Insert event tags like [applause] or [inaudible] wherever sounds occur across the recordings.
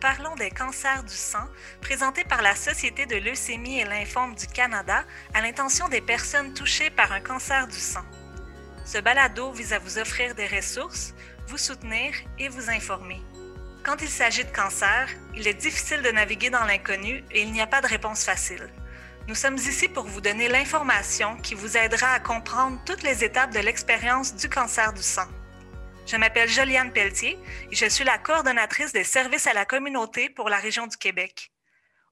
Parlons des cancers du sang, présentée par la Société de leucémie et lymphome du Canada à l'intention des personnes touchées par un cancer du sang. Ce balado vise à vous offrir des ressources, vous soutenir et vous informer. Quand il s'agit de cancer, il est difficile de naviguer dans l'inconnu et il n'y a pas de réponse facile. Nous sommes ici pour vous donner l'information qui vous aidera à comprendre toutes les étapes de l'expérience du cancer du sang. Je m'appelle Joliane Pelletier et je suis la coordonnatrice des services à la communauté pour la région du Québec.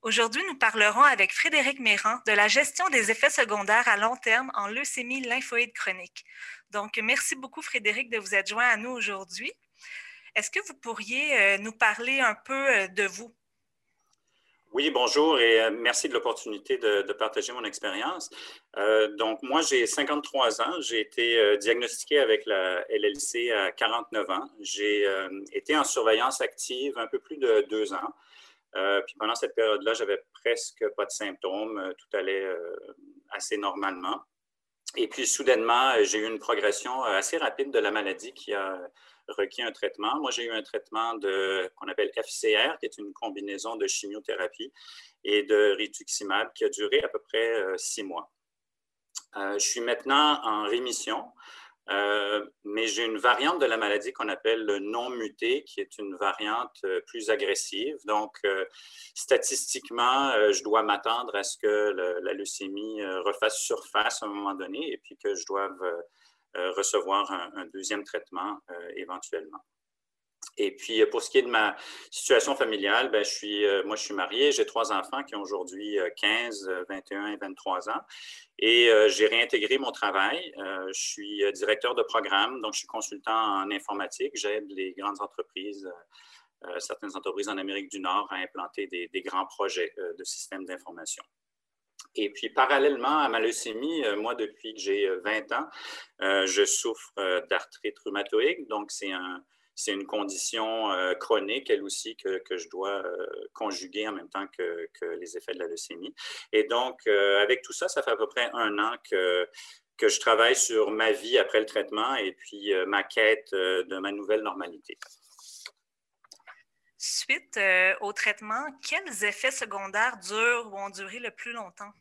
Aujourd'hui, nous parlerons avec Frédéric Méran de la gestion des effets secondaires à long terme en leucémie lymphoïde chronique. Donc, merci beaucoup, Frédéric, de vous être joint à nous aujourd'hui. Est-ce que vous pourriez euh, nous parler un peu euh, de vous? Oui, bonjour et euh, merci de l'opportunité de, partager mon expérience. Euh, donc, moi, j'ai 53 ans. J'ai été euh, diagnostiqué avec la LLC à 49 ans. J'ai été en surveillance active un peu plus de deux ans. puis pendant cette période-là, j'avais presque pas de symptômes. Tout allait assez normalement. Et puis, soudainement, j'ai eu une progression assez rapide de la maladie qui a requis un traitement. Moi, j'ai eu un traitement qu'on appelle FCR, qui est une combinaison de chimiothérapie et de rituximab qui a duré à peu près euh, six mois. Euh, je suis maintenant en rémission, euh, mais j'ai une variante de la maladie qu'on appelle le non muté, qui est une variante plus agressive. Donc, statistiquement, je dois m'attendre à ce que la leucémie refasse surface à un moment donné et puis que je doive recevoir un, deuxième traitement euh, éventuellement. Et puis, pour ce qui est de ma situation familiale, ben, je suis, euh, moi, je suis marié, j'ai trois enfants qui ont aujourd'hui 15, 21 et 23 ans. Et j'ai réintégré mon travail. je suis directeur de programme, donc je suis consultant en informatique. J'aide les grandes entreprises, certaines entreprises en Amérique du Nord à implanter des grands projets de systèmes d'information. Et puis, parallèlement à ma leucémie, euh, moi, depuis que j'ai 20 euh, ans, euh, je souffre d'arthrite rhumatoïde. Donc, c'est un, une condition chronique, elle aussi, que, que je dois conjuguer en même temps que, que, les effets de la leucémie. Et donc, avec tout ça, ça fait à peu près un an que, que je travaille sur ma vie après le traitement et puis ma quête de ma nouvelle normalité. Suite au traitement, quels effets secondaires durent ou ont duré le plus longtemps?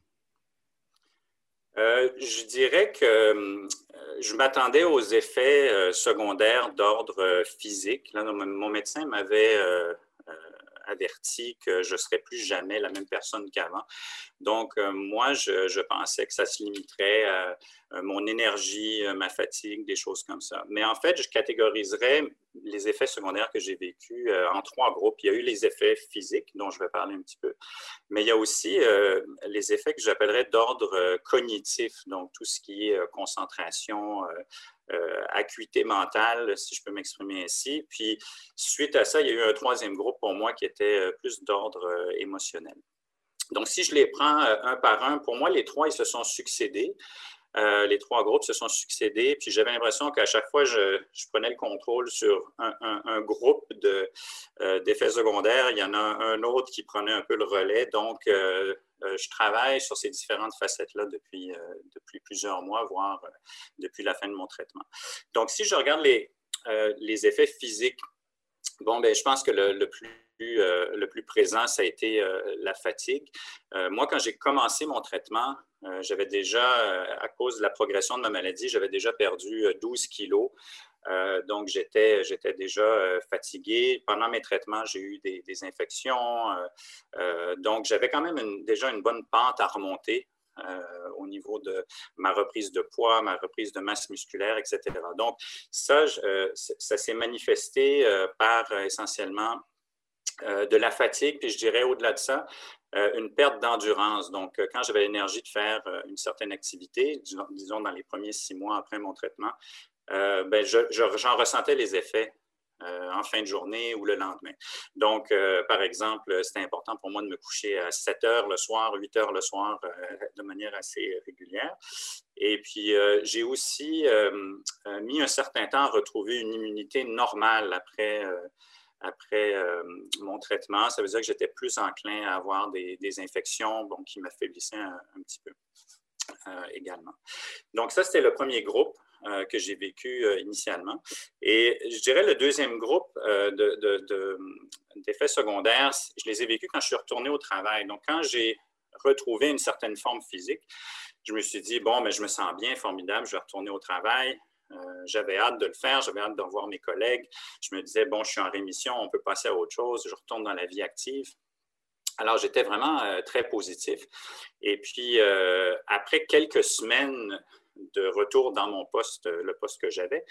Euh, je dirais que euh, je m'attendais aux effets secondaires d'ordre physique. Là, mon médecin m'avait averti que je ne serais plus jamais la même personne qu'avant. Donc, euh, moi, je, pensais que ça se limiterait à euh, mon énergie, euh, ma fatigue, des choses comme ça. Mais en fait, je catégoriserais les effets secondaires que j'ai vécus en trois groupes. Il y a eu les effets physiques, dont je vais parler un petit peu, mais il y a aussi les effets que j'appellerais d'ordre cognitif, donc tout ce qui est concentration, euh, acuité mentale, si je peux m'exprimer ainsi. Puis, suite à ça, il y a eu un troisième groupe pour moi qui était euh, plus d'ordre euh, émotionnel. Donc, si je les prends un par un, pour moi, les trois, ils se sont succédés. Les trois groupes se sont succédés, puis j'avais l'impression qu'à chaque fois, je, prenais le contrôle sur un, groupe d'effets secondaires. Il y en a un autre qui prenait un peu le relais. Donc, euh, je travaille sur ces différentes facettes-là depuis, euh, depuis plusieurs mois, voire euh, depuis la fin de mon traitement. Donc, si je regarde les, les effets physiques, bon, ben, je pense que le, plus le plus présent, ça a été la fatigue. moi, quand j'ai commencé mon traitement, j'avais déjà, à cause de la progression de ma maladie, j'avais déjà perdu 12 kilos. Euh, donc, j'étais, déjà euh, fatigué. Pendant mes traitements, j'ai eu des, infections. Euh, donc, j'avais quand même déjà une bonne pente à remonter au niveau de ma reprise de poids, ma reprise de masse musculaire, etc. Donc, ça, ça s'est manifesté par essentiellement de la fatigue, puis je dirais au-delà de ça, une perte d'endurance. Donc, quand j'avais l'énergie de faire une certaine activité, disons dans les premiers six mois après mon traitement, euh, ben, j'en ressentais les effets euh, en fin de journée ou le lendemain. Donc, euh, par exemple, c'était important pour moi de me coucher à 7 heures le soir, 8 heures le soir, de manière assez régulière. Et puis, j'ai aussi mis un certain temps à retrouver une immunité normale après après mon traitement. Ça veut dire que j'étais plus enclin à avoir des, infections bon, qui m'affaiblissaient un, petit peu également. Donc, ça, c'était le premier groupe. Que j'ai vécu initialement. Et je dirais le deuxième groupe d'effets secondaires, je les ai vécus quand je suis retourné au travail. Donc, quand j'ai retrouvé une certaine forme physique, je me suis dit, bon, mais je me sens bien, formidable, je vais retourner au travail. Euh, j'avais hâte de le faire, j'avais hâte de revoir mes collègues. Je me disais, bon, je suis en rémission, on peut passer à autre chose, je retourne dans la vie active. Alors, j'étais vraiment euh, très positif. Et puis, euh, après quelques semaines de retour dans mon poste, le poste que j'avais,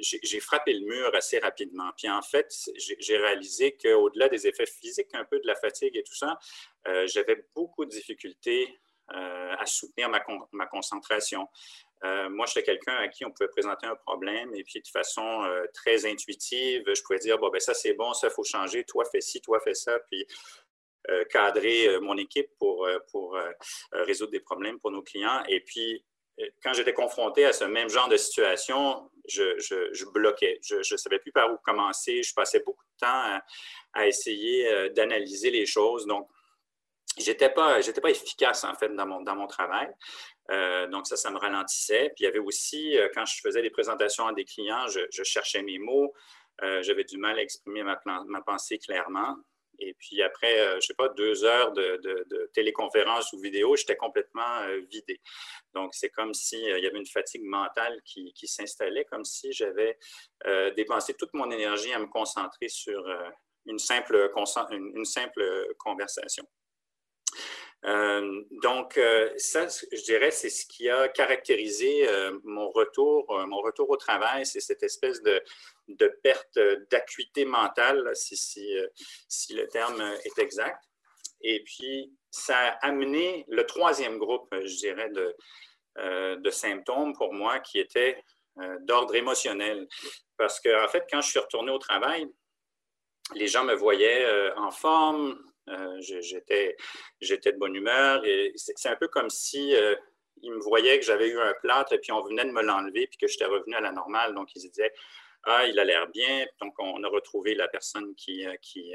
j'ai frappé le mur assez rapidement. Puis en fait, j'ai réalisé qu'au-delà des effets physiques, un peu de la fatigue et tout ça, j'avais beaucoup de difficultés à soutenir ma concentration. Euh, moi, j'étais quelqu'un à qui on pouvait présenter un problème et puis de façon euh, très intuitive, je pouvais dire, bon, ben ça c'est bon, ça faut changer, toi fais ci, toi fais ça, puis euh, cadrer mon équipe pour, pour résoudre des problèmes pour nos clients. Et puis, quand j'étais confronté à ce même genre de situation, je, je, bloquais. Je ne savais plus par où commencer. Je passais beaucoup de temps à, essayer d'analyser les choses. Donc, j'étais pas, j'étais pas efficace en fait dans mon, dans mon travail. Euh, donc ça, ça me ralentissait. Puis il y avait aussi, euh, quand je faisais des présentations à des clients, je, cherchais mes mots. Euh, j'avais du mal à exprimer ma, pensée clairement. Et puis après, je ne sais pas, deux heures de, téléconférence ou vidéo, j'étais complètement vidé. Donc, c'est comme s'il y avait une fatigue mentale qui, s'installait, comme si j'avais dépensé toute mon énergie à me concentrer sur une simple conversation. Euh, donc, euh, ça, je dirais, c'est ce qui a caractérisé euh, mon, retour, mon retour au travail, c'est cette espèce de, perte d'acuité mentale, si, le terme est exact. Et puis, ça a amené le troisième groupe, je dirais, de, symptômes pour moi qui était d'ordre émotionnel. Parce qu'en en fait, quand je suis retourné au travail, les gens me voyaient en forme, j'étais, j'étais de bonne humeur c'est un peu comme si euh, ils me voyaient que j'avais eu un plâtre et puis on venait de me l'enlever puis que j'étais revenu à la normale. Donc, ils se disaient Ah, il a l'air bien. Donc, on a retrouvé la personne qui, euh, qui,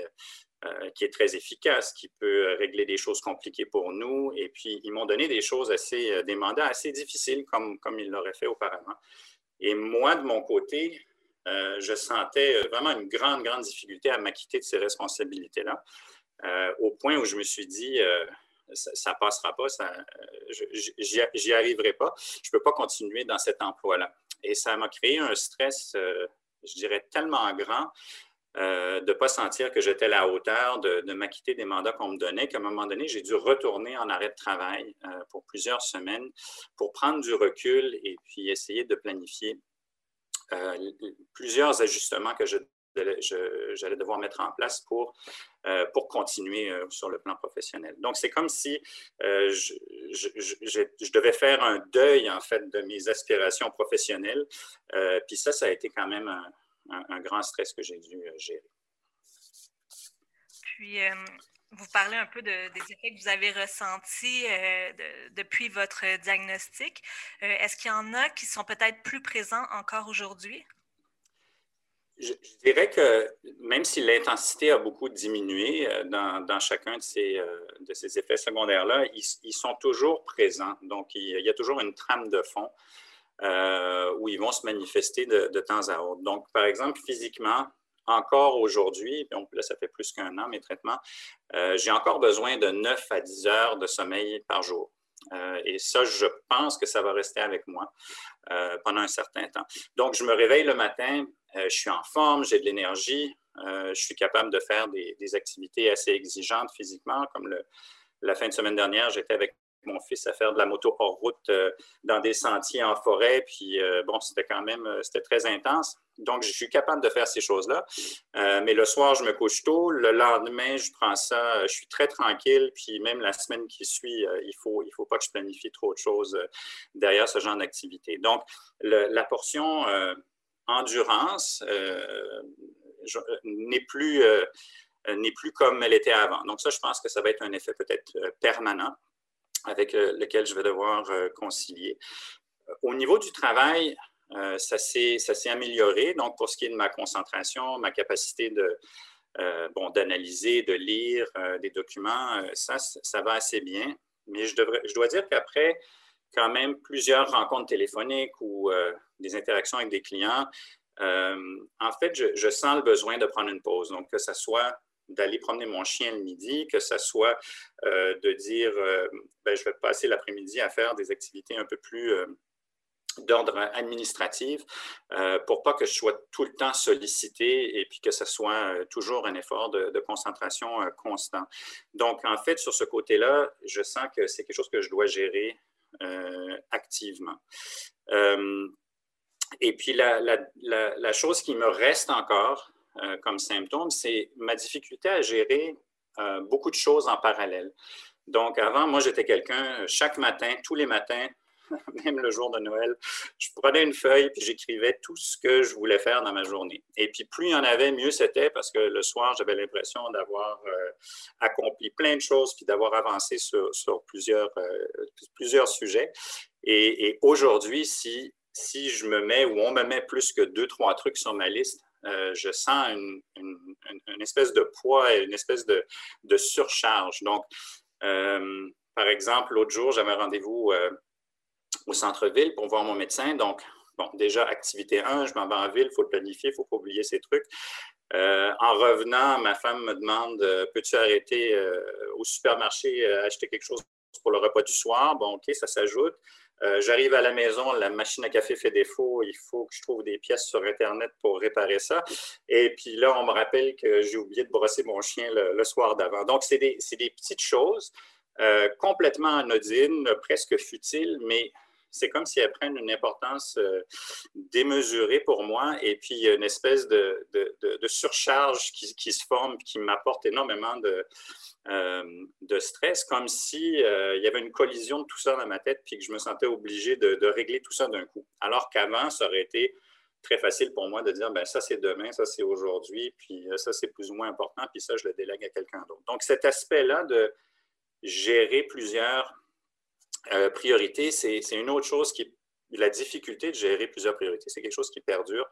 qui est très efficace, qui peut régler des choses compliquées pour nous. Et puis, ils m'ont donné des choses assez, des mandats assez difficiles comme, comme ils l'auraient fait auparavant. Et moi, de mon côté, je sentais vraiment une grande, grande difficulté à m'acquitter de ces responsabilités-là. Euh, au point où je me suis dit, euh, ça ne passera pas, euh, j'y arriverai pas, je ne peux pas continuer dans cet emploi-là. Et ça m'a créé un stress, je dirais, tellement grand de ne pas sentir que j'étais à la hauteur de, de m'acquitter des mandats qu'on me donnait, qu'à un moment donné, j'ai dû retourner en arrêt de travail pour plusieurs semaines pour prendre du recul et puis essayer de planifier plusieurs ajustements que je j'allais devoir mettre en place pour, euh, pour continuer euh, sur le plan professionnel. Donc, c'est comme si euh, je, devais faire un deuil, en fait, de mes aspirations professionnelles. puis ça, ça a été quand même un, grand stress que j'ai dû gérer. Puis, vous parlez un peu de, des effets que vous avez ressentis depuis votre diagnostic. Est-ce qu'il y en a qui sont peut-être plus présents encore aujourd'hui? Je, dirais que même si l'intensité a beaucoup diminué euh, dans, chacun de ces, euh, de ces effets secondaires-là, ils, sont toujours présents. Donc, il, y a toujours une trame de fond euh, où ils vont se manifester de, temps à autre. Donc, par exemple, physiquement, encore aujourd'hui, donc là, ça fait plus qu'un an, mes traitements, j'ai encore besoin de 9 à 10 heures de sommeil par jour. et ça, je pense que ça va rester avec moi pendant un certain temps. Donc, je me réveille le matin je suis en forme, j'ai de l'énergie, euh, je suis capable de faire des, activités assez exigeantes physiquement, comme la fin de semaine dernière, j'étais avec mon fils à faire de la moto hors route euh, dans des sentiers en forêt, puis bon, c'était quand même, c'était très intense. Donc, je suis capable de faire ces choses-là. mais le soir, je me couche tôt. Le lendemain, je prends ça, je suis très tranquille. Puis même la semaine qui suit, il faut, il faut pas que je planifie trop de choses derrière ce genre d'activité. Donc, la portion endurance euh, euh, n'est plus, euh, plus comme elle était avant. Donc ça, je pense que ça va être un effet peut-être permanent avec lequel je vais devoir concilier. Au niveau du travail, ça s'est amélioré. Donc, pour ce qui est de ma concentration, ma capacité de, bon, d'analyser, de lire des documents, ça, ça va assez bien. Mais je, devrais, je dois dire qu'après quand même plusieurs rencontres téléphoniques ou des interactions avec des clients, en fait, je, sens le besoin de prendre une pause. Donc, que ce soit d'aller promener mon chien le midi, que ce soit euh, de dire euh, ben, je vais passer l'après-midi à faire des activités un peu plus euh, d'ordre administratif pour pas que je sois tout le temps sollicité et puis que ce soit toujours un effort de concentration constant. Donc, en fait, sur ce côté-là, je sens que c'est quelque chose que je dois gérer activement. Et puis, la, la, la, chose qui me reste encore, euh, comme symptôme, c'est ma difficulté à gérer euh, beaucoup de choses en parallèle. Donc, avant, moi, j'étais quelqu'un, chaque matin, tous les matins, [laughs] même le jour de Noël, je prenais une feuille puis j'écrivais tout ce que je voulais faire dans ma journée. Et puis, plus il y en avait, mieux c'était parce que le soir, j'avais l'impression d'avoir euh, accompli plein de choses puis d'avoir avancé sur, plusieurs, plusieurs sujets. Et, et aujourd'hui, si, si je me mets ou on me met plus que deux, trois trucs sur ma liste, euh, je sens une, espèce de poids et une espèce de, surcharge. Donc, euh, par exemple, l'autre jour, j'avais un rendez-vous euh, au centre-ville pour voir mon médecin. Donc, bon, déjà, activité 1, je m'en vais en ville, il faut le planifier, il ne faut pas oublier ces trucs. en revenant, ma femme me demande Peux-tu arrêter au supermarché, acheter quelque chose pour le repas du soir? Bon, OK, ça s'ajoute. Euh, j'arrive à la maison, la machine à café fait défaut, il faut que je trouve des pièces sur Internet pour réparer ça. Et puis là, on me rappelle que j'ai oublié de brosser mon chien le, soir d'avant. Donc, c'est des, petites choses euh, complètement anodines, presque futiles, mais c'est comme si elles prennent une importance euh, démesurée pour moi et puis il y a une espèce de, surcharge qui, qui, se forme, qui m'apporte énormément de, euh, de stress, comme si euh, il y avait une collision de tout ça dans ma tête, puis que je me sentais obligé de, régler tout ça d'un coup. Alors qu'avant, ça aurait été très facile pour moi de dire, ben ça c'est demain, ça c'est aujourd'hui, puis euh, ça c'est plus ou moins important, puis ça je le délègue à quelqu'un d'autre. Donc cet aspect-là de gérer plusieurs priorités, c'est une autre chose qui la difficulté de gérer plusieurs priorités. C'est quelque chose qui perdure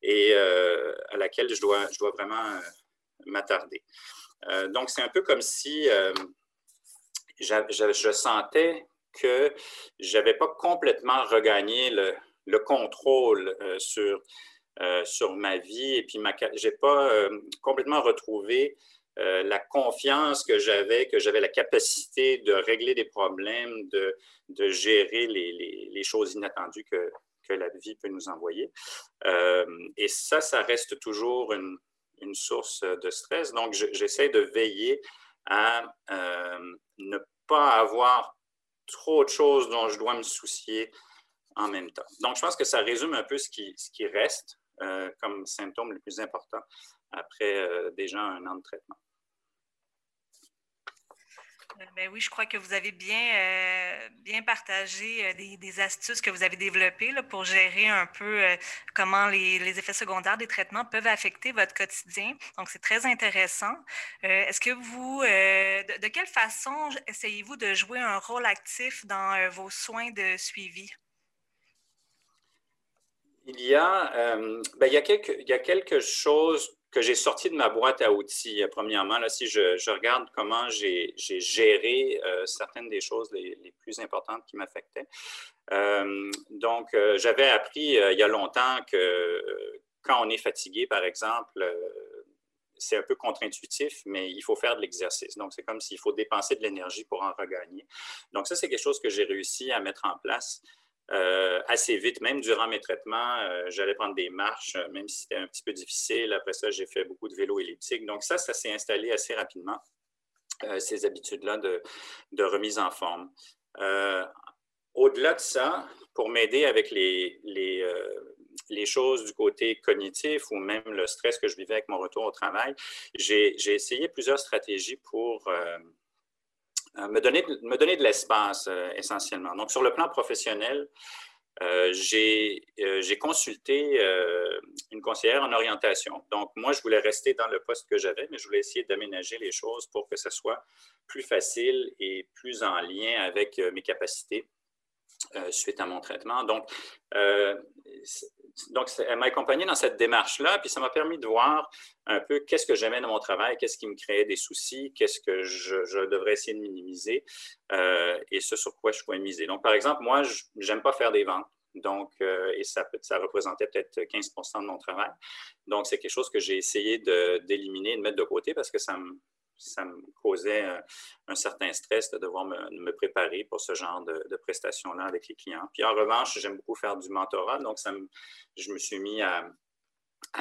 et à laquelle je dois, je dois vraiment m'attarder. Euh, donc, c'est un peu comme si euh, je sentais que je n'avais pas complètement regagné le, contrôle euh, sur, sur ma vie et puis je n'ai pas complètement retrouvé la confiance que j'avais, que j'avais la capacité de régler des problèmes, de, de gérer les, les, choses inattendues que, que, la vie peut nous envoyer. et ça, ça reste toujours une, une source de stress. Donc, j'essaie de veiller à euh, ne pas avoir trop de choses dont je dois me soucier en même temps. Donc, je pense que ça résume un peu ce qui, reste euh, comme symptôme le plus important après euh, déjà un an de traitement. Euh, ben oui, je crois que vous avez bien, euh, bien partagé euh, des, astuces que vous avez développées pour gérer un peu comment les, effets secondaires des traitements peuvent affecter votre quotidien. Donc, c'est très intéressant. Est-ce que vous, de, de, quelle façon essayez-vous de jouer un rôle actif dans vos soins de suivi? Il y a, ben, il, y a quelque, il y a quelque chose que j'ai sorti de ma boîte à outils, euh, premièrement. Là, si je, regarde comment j'ai géré euh, certaines des choses les, plus importantes qui m'affectaient. Euh, donc, j'avais appris il y a longtemps que quand on est fatigué, par exemple, c'est un peu contre-intuitif, mais il faut faire de l'exercice. Donc, c'est comme s'il faut dépenser de l'énergie pour en regagner. Donc, ça, c'est quelque chose que j'ai réussi à mettre en place. Euh, assez vite, même durant mes traitements, euh, j'allais prendre des marches, euh, même si c'était un petit peu difficile. Après ça, j'ai fait beaucoup de vélo elliptique. Donc ça, ça s'est installé assez rapidement, ces habitudes-là de, de, remise en forme. Au-delà de ça, pour m'aider avec les, choses du côté cognitif ou même le stress que je vivais avec mon retour au travail, j'ai essayé plusieurs stratégies pour me, donner, me donner de l'espace euh, essentiellement. Donc, sur le plan professionnel, euh, j'ai consulté une conseillère en orientation. Donc, moi, je voulais rester dans le poste que j'avais, mais je voulais essayer d'aménager les choses pour que ce soit plus facile et plus en lien avec mes capacités suite à mon traitement. Donc, donc, elle m'a accompagné dans cette démarche-là, puis ça m'a permis de voir un peu qu'est-ce que j'aimais dans mon travail, qu'est-ce qui me créait des soucis, qu'est-ce que je, devrais essayer de minimiser euh, et ce sur quoi je pouvais miser. Donc, par exemple, moi, je n'aime pas faire des ventes. Donc, euh, et ça, ça représentait peut-être 15% de mon travail. Donc, c'est quelque chose que j'ai essayé d'éliminer, de, de mettre de côté parce que ça me, ça me causait un, certain stress de devoir me, préparer pour ce genre de, prestations-là avec les clients. Puis en revanche, j'aime beaucoup faire du mentorat, donc ça je me suis mis à,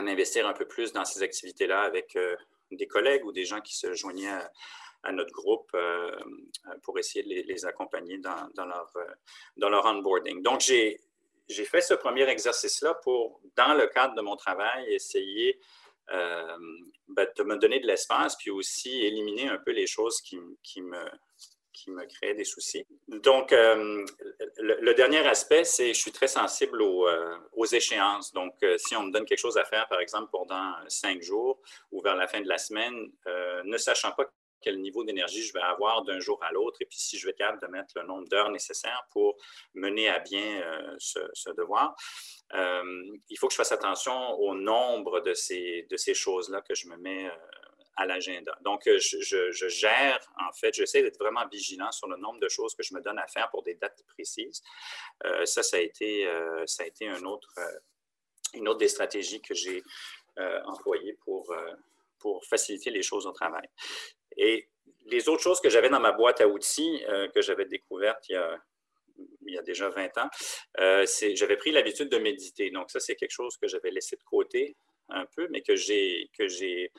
m'investir un peu plus dans ces activités-là avec euh, des collègues ou des gens qui se joignaient à, notre groupe euh, pour essayer de les, accompagner dans, leur, euh, dans leur onboarding. Donc, j'ai fait ce premier exercice-là pour, dans le cadre de mon travail, essayer euh, ben, de me donner de l'espace, puis aussi éliminer un peu les choses qui, qui me, qui me créaient des soucis. Donc, euh, le, dernier aspect, c'est que je suis très sensible aux, euh, aux échéances. Donc, si on me donne quelque chose à faire, par exemple, pendant cinq jours ou vers la fin de la semaine, ne sachant pas quel niveau d'énergie je vais avoir d'un jour à l'autre et puis si je vais être capable de mettre le nombre d'heures nécessaires pour mener à bien ce, ce, devoir. Euh, il faut que je fasse attention au nombre de ces, de ces choses-là que je me mets euh, à l'agenda. Donc, euh, je, gère, en fait, j'essaie d'être vraiment vigilant sur le nombre de choses que je me donne à faire pour des dates précises. ça, ça a été, ça a été un autre, une autre des stratégies que j'ai employées pour, pour faciliter les choses au travail. Et les autres choses que j'avais dans ma boîte à outils, que j'avais découvertes il y a déjà 20 ans, euh, j'avais pris l'habitude de méditer. Donc, ça, c'est quelque chose que j'avais laissé de côté un peu, mais que j'ai, que j'ai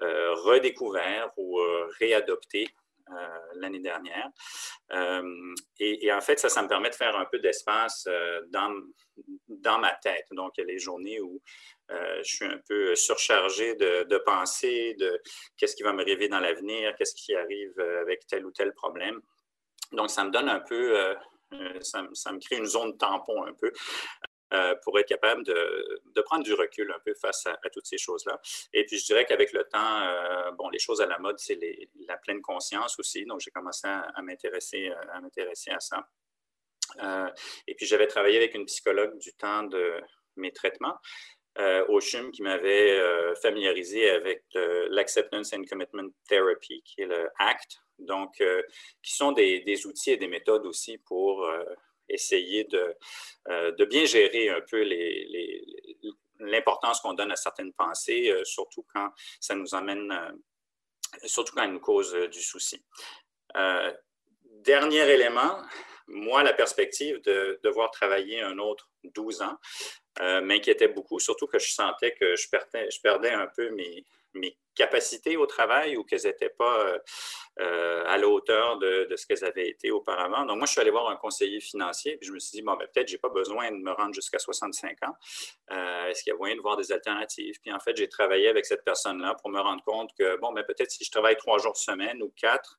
euh, redécouvert ou euh, réadopté l'année dernière. Et, en fait, ça, ça me permet de faire un peu d'espace dans, dans ma tête. Donc, il y a les journées où je suis un peu surchargé de, de pensées, de qu'est-ce qui va me rêver dans l'avenir, qu'est-ce qui arrive avec tel ou tel problème. Donc, ça me donne un peu euh, ça, me crée une zone tampon un peu. Euh, pour être capable de, prendre du recul un peu face à, toutes ces choses-là. Et puis, je dirais qu'avec le temps, euh, bon, les choses à la mode, c'est la pleine conscience aussi. Donc, j'ai commencé à, m'intéresser à m'intéresser à ça. et puis, j'avais travaillé avec une psychologue du temps de mes traitements. Au CHUM qui m'avait familiarisé avec l'Acceptance and Commitment Therapy, qui est le ACT, donc, euh, qui sont des, outils et des méthodes aussi pour euh, essayer euh, de, bien gérer un peu l'importance qu'on donne à certaines pensées, surtout quand ça nous amène, surtout quand elles nous causent du souci. dernier élément, moi, la perspective de devoir travailler un autre 12 ans m'inquiétait beaucoup, surtout que je sentais que je perdais un peu mes, mes capacités au travail ou qu'elles n'étaient pas euh, euh, à la hauteur de, ce qu'elles avaient été auparavant. Donc, moi, je suis allé voir un conseiller financier, puis je me suis dit, bon, ben, peut-être je n'ai pas besoin de me rendre jusqu'à 65 ans. Euh, est-ce qu'il y a moyen de voir des alternatives? Puis, en fait, j'ai travaillé avec cette personne-là pour me rendre compte que, bon, ben, peut-être si je travaille trois jours semaine ou quatre,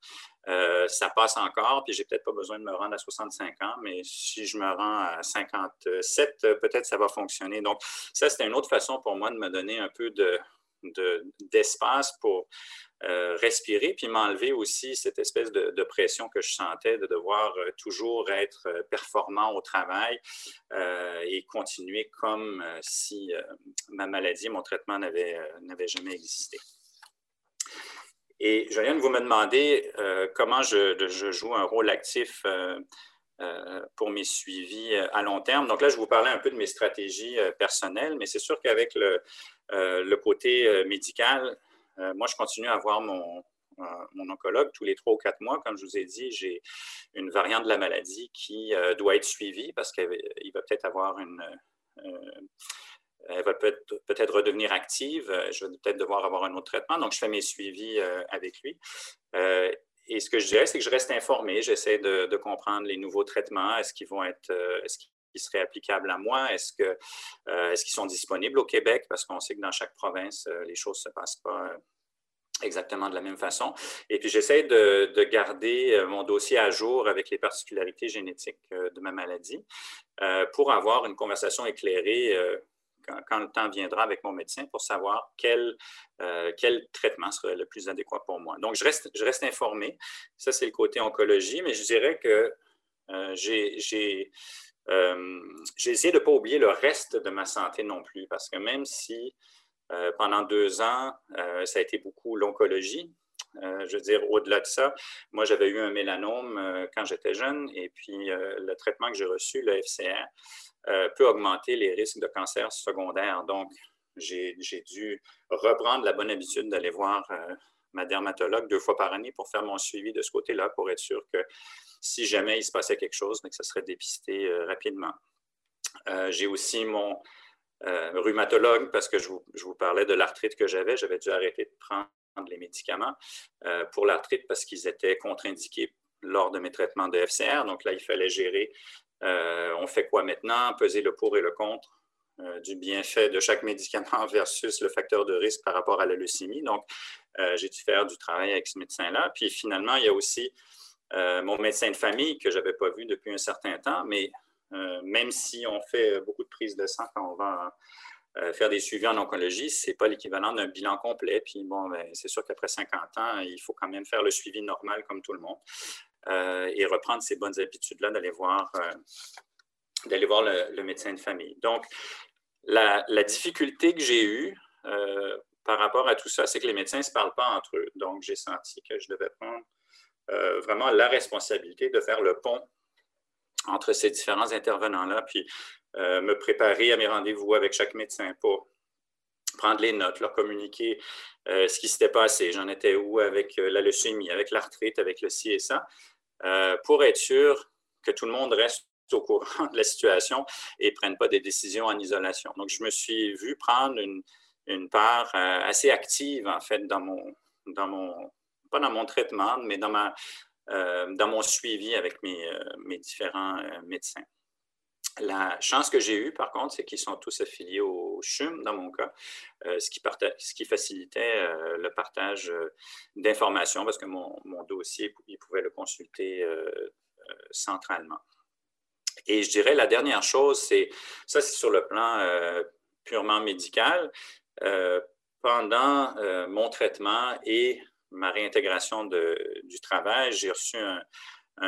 ça passe encore, puis j'ai peut-être pas besoin de me rendre à 65 ans, mais si je me rends à 57, peut-être ça va fonctionner. Donc, ça, c'était une autre façon pour moi de me donner un peu de, d'espace pour euh, respirer, puis m'enlever aussi cette espèce de, pression que je sentais de devoir euh, toujours être euh, performant au travail et continuer comme si ma maladie, mon traitement n'avait jamais existé. Et de vous me demander comment je, je, joue un rôle actif pour mes suivis à long terme. Donc là, je vous parlais un peu de mes stratégies personnelles, mais c'est sûr qu'avec le, le côté euh, médical, euh, moi, je continue à voir mon, oncologue tous les trois ou quatre mois. Comme je vous ai dit, j'ai une variante de la maladie qui doit être suivie parce qu'il va peut-être avoir une. elle va peut-être redevenir active. Je vais peut-être devoir avoir un autre traitement. Donc, je fais mes suivis avec lui. et ce que je dirais, c'est que je reste informé. J'essaie de, comprendre les nouveaux traitements. Est-ce qu'ils vont être. Est-ce qui seraient applicables à moi? Est-ce euh, est-ce qu'ils sont disponibles au Québec? Parce qu'on sait que dans chaque province, euh, les choses ne se passent pas euh, exactement de la même façon. Et puis, j'essaie de, garder mon dossier à jour avec les particularités génétiques de ma maladie pour avoir une conversation éclairée quand, le temps viendra avec mon médecin pour savoir quel, quel traitement serait le plus adéquat pour moi. Donc, je reste, je reste informé. Ça, c'est le côté oncologie, mais je dirais que j'ai j'ai essayé de ne pas oublier le reste de ma santé non plus, parce que même si pendant deux ans, ça a été beaucoup l'oncologie, je veux dire, au-delà de ça, moi, j'avais eu un mélanome quand j'étais jeune et puis le traitement que j'ai reçu, le FCR, peut augmenter les risques de cancer secondaire. Donc, j'ai dû reprendre la bonne habitude d'aller voir ma dermatologue deux fois par année pour faire mon suivi de ce côté-là, pour être sûr que si jamais il se passait quelque chose, que ça serait dépisté euh, rapidement. Euh, j'ai aussi mon euh, rhumatologue, parce que je vous, parlais de l'arthrite que j'avais, j'avais dû arrêter de prendre les médicaments pour l'arthrite parce qu'ils étaient contre-indiqués lors de mes traitements de FCR. Donc là, il fallait gérer on fait quoi maintenant, peser le pour et le contre du bienfait de chaque médicament [laughs] versus le facteur de risque par rapport à la leucémie. Donc, j'ai dû faire du travail avec ce médecin-là. Puis finalement, il y a aussi euh, mon médecin de famille que je n'avais pas vu depuis un certain temps, mais euh, même si on fait beaucoup de prises de sang quand on va euh, faire des suivis en oncologie, ce n'est pas l'équivalent d'un bilan complet. Puis bon, ben, c'est sûr qu'après 50 ans, il faut quand même faire le suivi normal comme tout le monde et reprendre ces bonnes habitudes-là d'aller voir, d'aller voir le, médecin de famille. Donc, la, difficulté que j'ai eue par rapport à tout ça, c'est que les médecins ne se parlent pas entre eux. Donc, j'ai senti que je devais prendre euh, vraiment la responsabilité de faire le pont entre ces différents intervenants-là, puis euh, me préparer à mes rendez-vous avec chaque médecin pour prendre les notes, leur communiquer euh, ce qui s'était passé, j'en étais où avec la leucémie, avec l'arthrite, avec le ci et ça, pour être sûr que tout le monde reste au courant de la situation et ne prenne pas des décisions en isolation. Donc, je me suis vu prendre une, une part assez active, en fait, dans mon, dans mon pas dans mon traitement, mais dans, ma, euh, dans mon suivi avec mes, euh, mes différents euh, médecins. La chance que j'ai eue, par contre, c'est qu'ils sont tous affiliés au CHUM, dans mon cas, ce, qui ce, qui facilitait le partage d'informations parce que mon, mon, dossier, ils pouvaient le consulter centralement. Et je dirais la dernière chose, c'est ça, c'est sur le plan purement médical. pendant mon traitement et ma réintégration du travail, j'ai reçu un,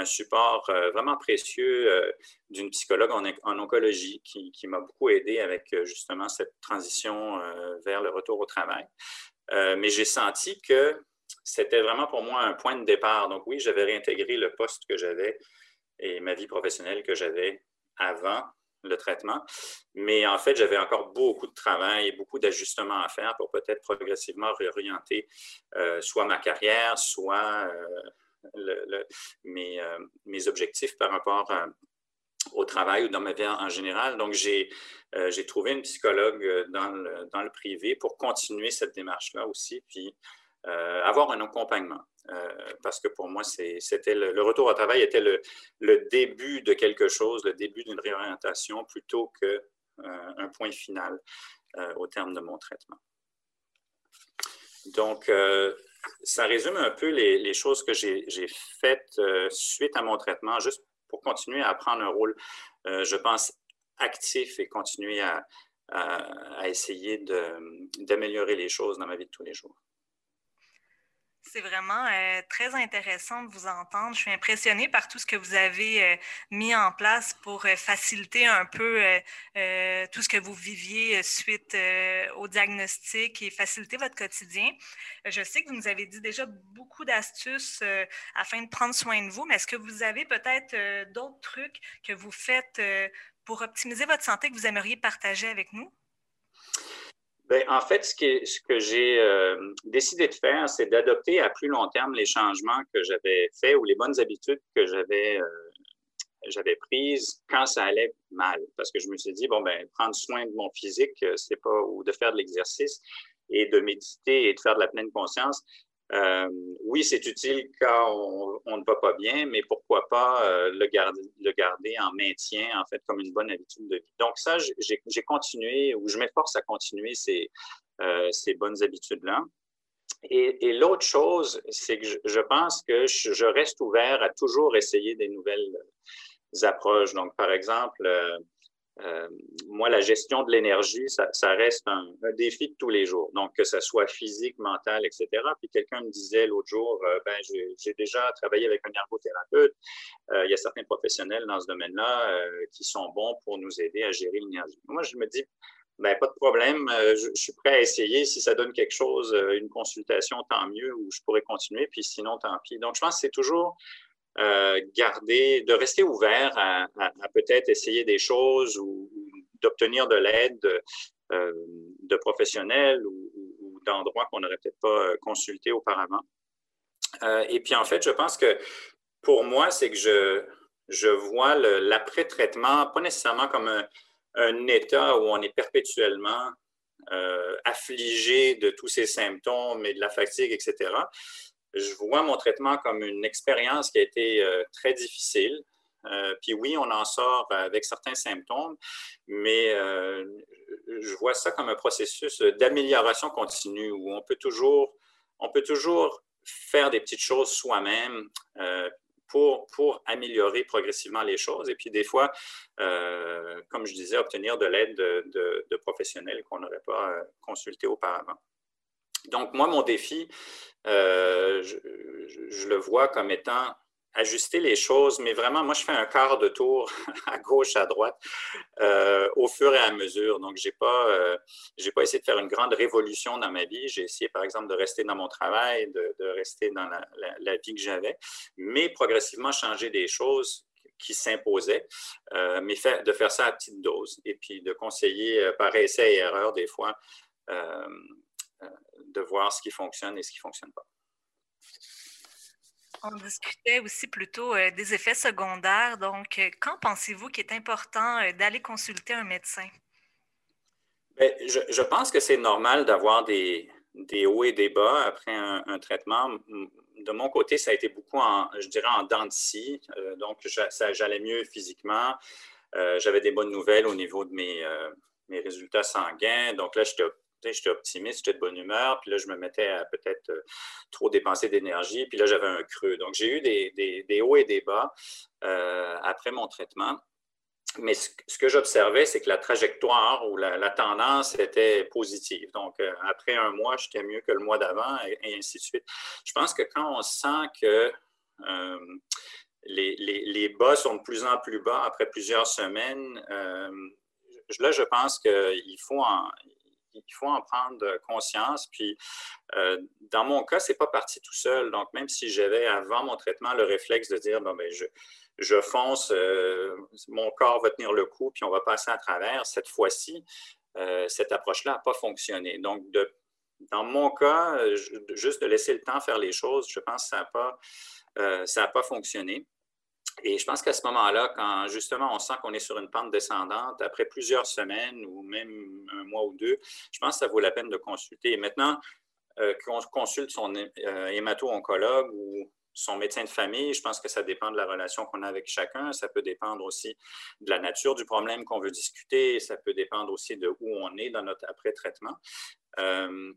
support euh, vraiment précieux euh, d'une psychologue en, oncologie qui, m'a beaucoup aidé avec euh, justement cette transition vers le retour au travail. mais j'ai senti que c'était vraiment pour moi un point de départ. Donc oui, j'avais réintégré le poste que j'avais et ma vie professionnelle que j'avais avant le traitement. Mais en fait, j'avais encore beaucoup de travail et beaucoup d'ajustements à faire pour peut-être progressivement réorienter euh, soit ma carrière, soit euh, mes, euh, mes, objectifs par rapport au travail ou dans ma vie en, général. Donc, j'ai trouvé une psychologue dans dans le, privé pour continuer cette démarche-là aussi, puis avoir un accompagnement. Euh, parce que pour moi, c'était le, retour au travail était le, début de quelque chose, le début d'une réorientation plutôt qu'un euh, point final euh, au terme de mon traitement. Donc, ça résume un peu les, choses que j'ai faites suite à mon traitement, juste pour continuer à prendre un rôle, je pense, actif et continuer à essayer d'améliorer les choses dans ma vie de tous les jours. C'est vraiment euh, très intéressant de vous entendre. Je suis impressionnée par tout ce que vous avez euh, mis en place pour euh, faciliter un peu tout ce que vous viviez suite au diagnostic et faciliter votre quotidien. Je sais que vous nous avez dit déjà beaucoup d'astuces afin de prendre soin de vous, mais est-ce que vous avez peut-être d'autres trucs que vous faites pour optimiser votre santé que vous aimeriez partager avec nous? Bien, en fait, ce, que j'ai euh, décidé de faire, c'est d'adopter à plus long terme les changements que j'avais faits ou les bonnes habitudes que j'avais euh, j'avais prises quand ça allait mal. Parce que je me suis dit, bon, ben, prendre soin de mon physique, euh, c'est pas, ou de faire de l'exercice et de méditer et de faire de la pleine conscience, euh, oui, c'est utile quand on, ne va pas bien, mais pourquoi pas euh, le, garder, en maintien, en fait, comme une bonne habitude de vie. Donc ça, j'ai continué, ou je m'efforce à continuer ces, euh, ces bonnes habitudes-là. Et, l'autre chose, c'est que je, pense que je, reste ouvert à toujours essayer des nouvelles approches. Donc, par exemple, euh, moi, la gestion de l'énergie, ça, reste un, défi de tous les jours. Donc, que ce soit physique, mental, etc. Puis quelqu'un me disait l'autre jour, euh, ben, j'ai déjà travaillé avec un ergothérapeute. Euh, il y a certains professionnels dans ce domaine-là qui sont bons pour nous aider à gérer l'énergie. Moi, je me dis, ben, pas de problème, je, suis prêt à essayer. Si ça donne quelque chose, une consultation, tant mieux, ou je pourrais continuer, puis sinon, tant pis. Donc, je pense que c'est toujours euh, garder, de rester ouvert à, peut-être essayer des choses ou, d'obtenir de l'aide euh, de professionnels ou, d'endroits qu'on n'aurait peut-être pas euh, consultés auparavant. et puis, en fait, je pense que pour moi, c'est que je, je vois l'après-traitement pas nécessairement comme un, un, état où on est perpétuellement affligé de tous ces symptômes et de la fatigue, etc je vois mon traitement comme une expérience qui a été euh, très difficile. Euh, puis oui, on en sort avec certains symptômes, mais euh, je vois ça comme un processus d'amélioration continue où on peut toujours, on peut toujours faire des petites choses soi-même pour, pour améliorer progressivement les choses. Et puis des fois, comme je disais, obtenir de l'aide de, de, professionnels qu'on n'aurait pas consultés auparavant. Donc, moi, mon défi, euh, je, le vois comme étant ajuster les choses, mais vraiment, moi, je fais un quart de tour [laughs] à gauche, à droite, euh, au fur et à mesure. Donc, je n'ai pas, euh, pas essayé de faire une grande révolution dans ma vie. J'ai essayé, par exemple, de rester dans mon travail, de, rester dans la, vie que j'avais, mais progressivement changer des choses qui s'imposaient, mais de faire ça à petite dose et puis de conseiller par essai et erreur des fois de voir ce qui fonctionne et ce qui ne fonctionne pas. On discutait aussi plutôt euh, des effets secondaires. Donc, euh, quand pensez-vous qu'il est important euh, d'aller consulter un médecin? Bien, je, pense que c'est normal d'avoir des, hauts et des bas après un, traitement. De mon côté, ça a été beaucoup, en, je dirais, en dents de scie. donc, j'allais mieux physiquement. J'avais des bonnes nouvelles au niveau de mes, mes résultats sanguins. Donc là, j'étais j'étais optimiste, j'étais de bonne humeur, puis là, je me mettais à peut-être euh, trop dépenser d'énergie, puis là, j'avais un creux. Donc, j'ai eu des, hauts et des bas euh, après mon traitement. Mais ce, que j'observais, c'est que la trajectoire ou la, tendance était positive. Donc, euh, après un mois, j'étais mieux que le mois d'avant et, ainsi de suite. Je pense que quand on sent que les, bas sont de plus en plus bas après plusieurs semaines, là, je pense qu'il faut en, il faut en prendre conscience. Puis, euh, dans mon cas, ce n'est pas parti tout seul. Donc, même si j'avais avant mon traitement le réflexe de dire, bon, ben, je, je fonce, euh, mon corps va tenir le coup, puis on va passer à travers, cette fois-ci, euh, cette approche-là n'a pas fonctionné. Donc, dans mon cas, juste de laisser le temps faire les choses, je pense que ça n'a pas, ça pas fonctionné. Et je pense qu'à ce moment-là, quand justement on sent qu'on est sur une pente descendante, après plusieurs semaines ou même un mois ou deux, je pense que ça vaut la peine de consulter. Et maintenant, euh, qu'on consulte son euh, hémato-oncologue ou son médecin de famille, je pense que ça dépend de la relation qu'on a avec chacun. Ça peut dépendre aussi de la nature du problème qu'on veut discuter. Ça peut dépendre aussi de où on est dans notre après-traitement. Euh,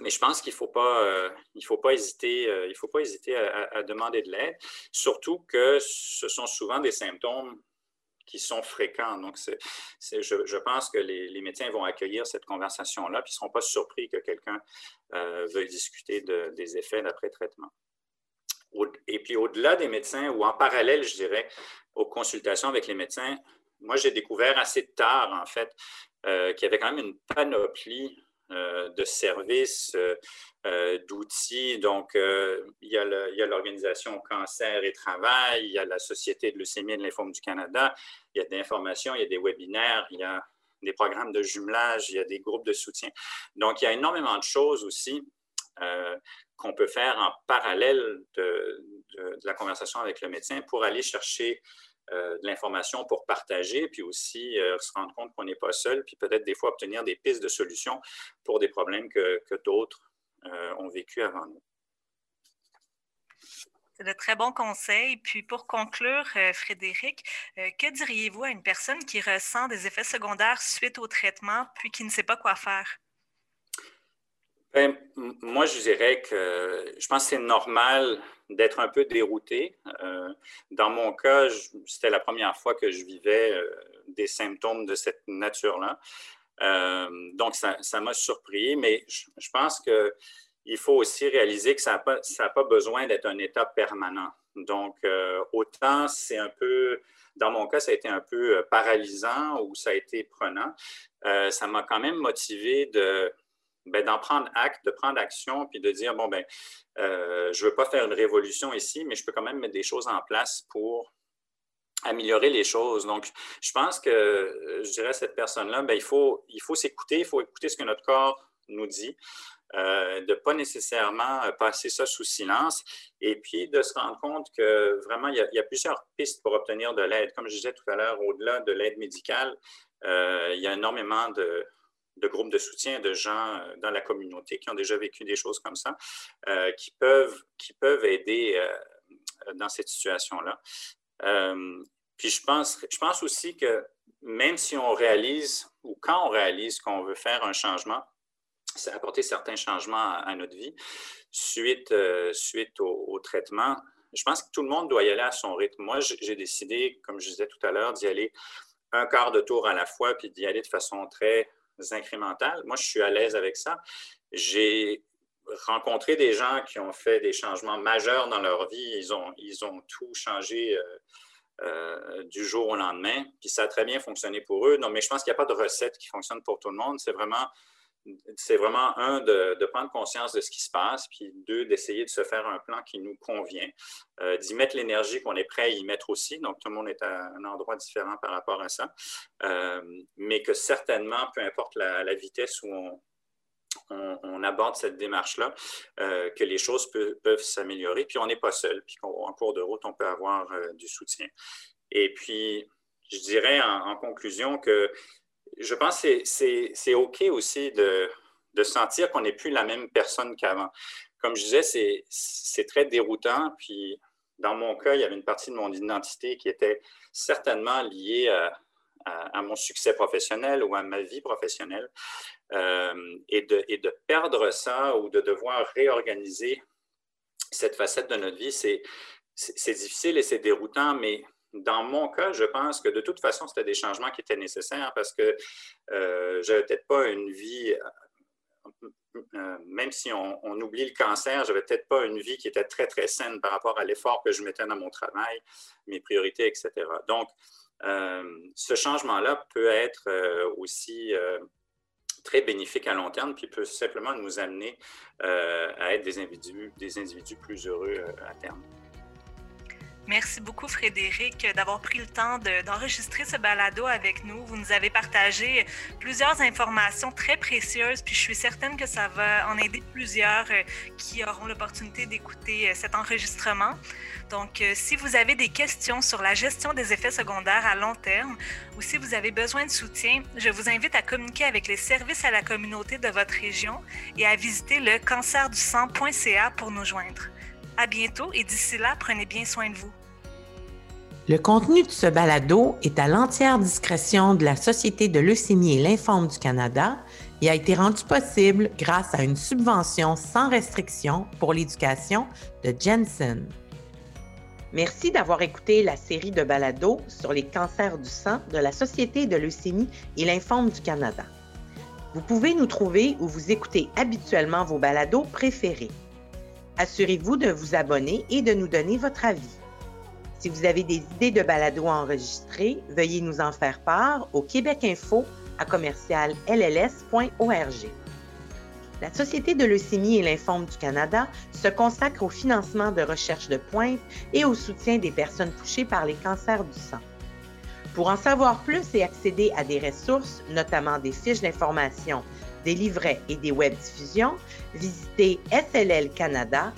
mais je pense qu'il ne faut, pas, euh, faut pas hésiter, euh, il faut pas hésiter à, demander de l'aide, surtout que ce sont souvent des symptômes qui sont fréquents. Donc, je, pense que les, médecins vont accueillir cette conversation-là, puis ils ne seront pas surpris que quelqu'un euh, veuille discuter des effets d'après-traitement. Et puis, au-delà des médecins, ou en parallèle, je dirais, aux consultations avec les médecins, moi, j'ai découvert assez tard, en fait, qu'il y avait quand même une panoplie de services, euh, euh, d'outils. Donc, il y a l'Organisation Cancer et Travail, il y a la Société de leucémie et de lymphome du Canada, il y a des informations, il y a des webinaires, il y a des programmes de jumelage, il y a des groupes de soutien. Donc, il y a énormément de choses aussi qu'on peut faire en parallèle de, la conversation avec le médecin pour aller chercher euh, de l'information pour partager, puis aussi euh, se rendre compte qu'on n'est pas seul, puis peut-être des fois obtenir des pistes de solutions pour des problèmes que, d'autres euh, ont vécu avant nous. C'est de très bons conseils. Puis pour conclure, Frédéric, que diriez-vous à une personne qui ressent des effets secondaires suite au traitement, puis qui ne sait pas quoi faire? Ben, moi, je dirais que je pense que c'est normal d'être un peu dérouté. Euh, dans mon cas, c'était la première fois que je vivais euh, des symptômes de cette nature-là. Euh, donc, ça m'a surpris, mais je, pense qu'il faut aussi réaliser que ça n'a pas, pas, besoin d'être un état permanent. Donc, autant c'est un peu, dans mon cas, ça a été un peu paralysant ou ça a été prenant, ça m'a quand même motivé de ben, d'en prendre acte, de prendre action, puis de dire, bon, ben, euh, je ne veux pas faire une révolution ici, mais je peux quand même mettre des choses en place pour améliorer les choses. Donc, je pense que, euh, je dirais à cette personne-là, ben, il faut il faut s'écouter, il faut écouter ce que notre corps nous dit, euh, de ne pas nécessairement passer ça sous silence, et puis de se rendre compte que vraiment, il y a, il y a plusieurs pistes pour obtenir de l'aide. Comme je disais tout à l'heure, au-delà de l'aide médicale, il y a énormément de, de groupes de soutien de gens euh, dans la communauté qui ont déjà vécu des choses comme ça, euh, qui, peuvent, qui peuvent aider euh, dans cette situation-là. puis je pense, je pense aussi que même si on réalise ou quand on réalise qu'on veut faire un changement, c'est apporter certains changements à, notre vie suite, suite au, traitement. Je pense que tout le monde doit y aller à son rythme. Moi, j'ai décidé, comme je disais tout à l'heure, d'y aller un quart de tour à la fois, puis d'y aller de façon très incrémentales. Moi, je suis à l'aise avec ça. J'ai rencontré des gens qui ont fait des changements majeurs dans leur vie. Ils ont, ils ont tout changé euh, euh, du jour au lendemain. Puis ça a très bien fonctionné pour eux. Non, mais je pense qu'il n'y a pas de recette qui fonctionne pour tout le monde. C'est vraiment c'est vraiment, un, de, prendre conscience de ce qui se passe, puis deux, d'essayer de se faire un plan qui nous convient, euh, d'y mettre l'énergie qu'on est prêt à y mettre aussi. Donc, tout le monde est à un endroit différent par rapport à ça. Euh, mais que certainement, peu importe la, vitesse où on, aborde cette démarche-là, euh, que les choses peuvent s'améliorer, puis on n'est pas seul, puis qu'en cours de route, on peut avoir du soutien. Et puis, je dirais en conclusion que je pense que c'est OK aussi de, sentir qu'on n'est plus la même personne qu'avant. Comme je disais, c'est très déroutant. Puis, dans mon cas, il y avait une partie de mon identité qui était certainement liée à, mon succès professionnel ou à ma vie professionnelle. Euh, et, de, et, de, perdre ça ou de devoir réorganiser cette facette de notre vie, c'est difficile et c'est déroutant, mais dans mon cas, je pense que de toute façon, c'était des changements qui étaient nécessaires parce que euh, je n'avais peut-être pas une vie, euh, euh, même si on, oublie le cancer, je n'avais peut-être pas une vie qui était très, très saine par rapport à l'effort que je mettais dans mon travail, mes priorités, etc. Donc, ce changement-là peut être aussi très bénéfique à long terme, puis peut simplement nous amener à être des individus, des individus plus heureux à terme. Merci beaucoup, Frédéric, d'avoir pris le temps d'enregistrer ce balado avec nous. Vous nous avez partagé plusieurs informations très précieuses, puis je suis certaine que ça va en aider plusieurs euh, qui auront l'opportunité d'écouter euh, cet enregistrement. Donc, euh, si vous avez des questions sur la gestion des effets secondaires à long terme ou si vous avez besoin de soutien, je vous invite à communiquer avec les services à la communauté de votre région et à visiter le cancerdu-sang.ca pour nous joindre. À bientôt et d'ici là, prenez bien soin de vous. Le contenu de ce balado est à l'entière discrétion de la Société de leucémie et lymphome du Canada et a été rendu possible grâce à une subvention sans restriction pour l'éducation de Jensen. Merci d'avoir écouté la série de balados sur les cancers du sang de la Société de leucémie et lymphome du Canada. Vous pouvez nous trouver où vous écoutez habituellement vos balados préférés. Assurez-vous de vous abonner et de nous donner votre avis. Si vous avez des idées de balado à enregistrer, veuillez nous en faire part au Québec Info à commercial lls.org. La Société de leucémie et lymphome du Canada se consacre au financement de recherches de pointe et au soutien des personnes touchées par les cancers du sang. Pour en savoir plus et accéder à des ressources, notamment des fiches d'information, des livrets et des webdiffusions, visitez sllcanada.org.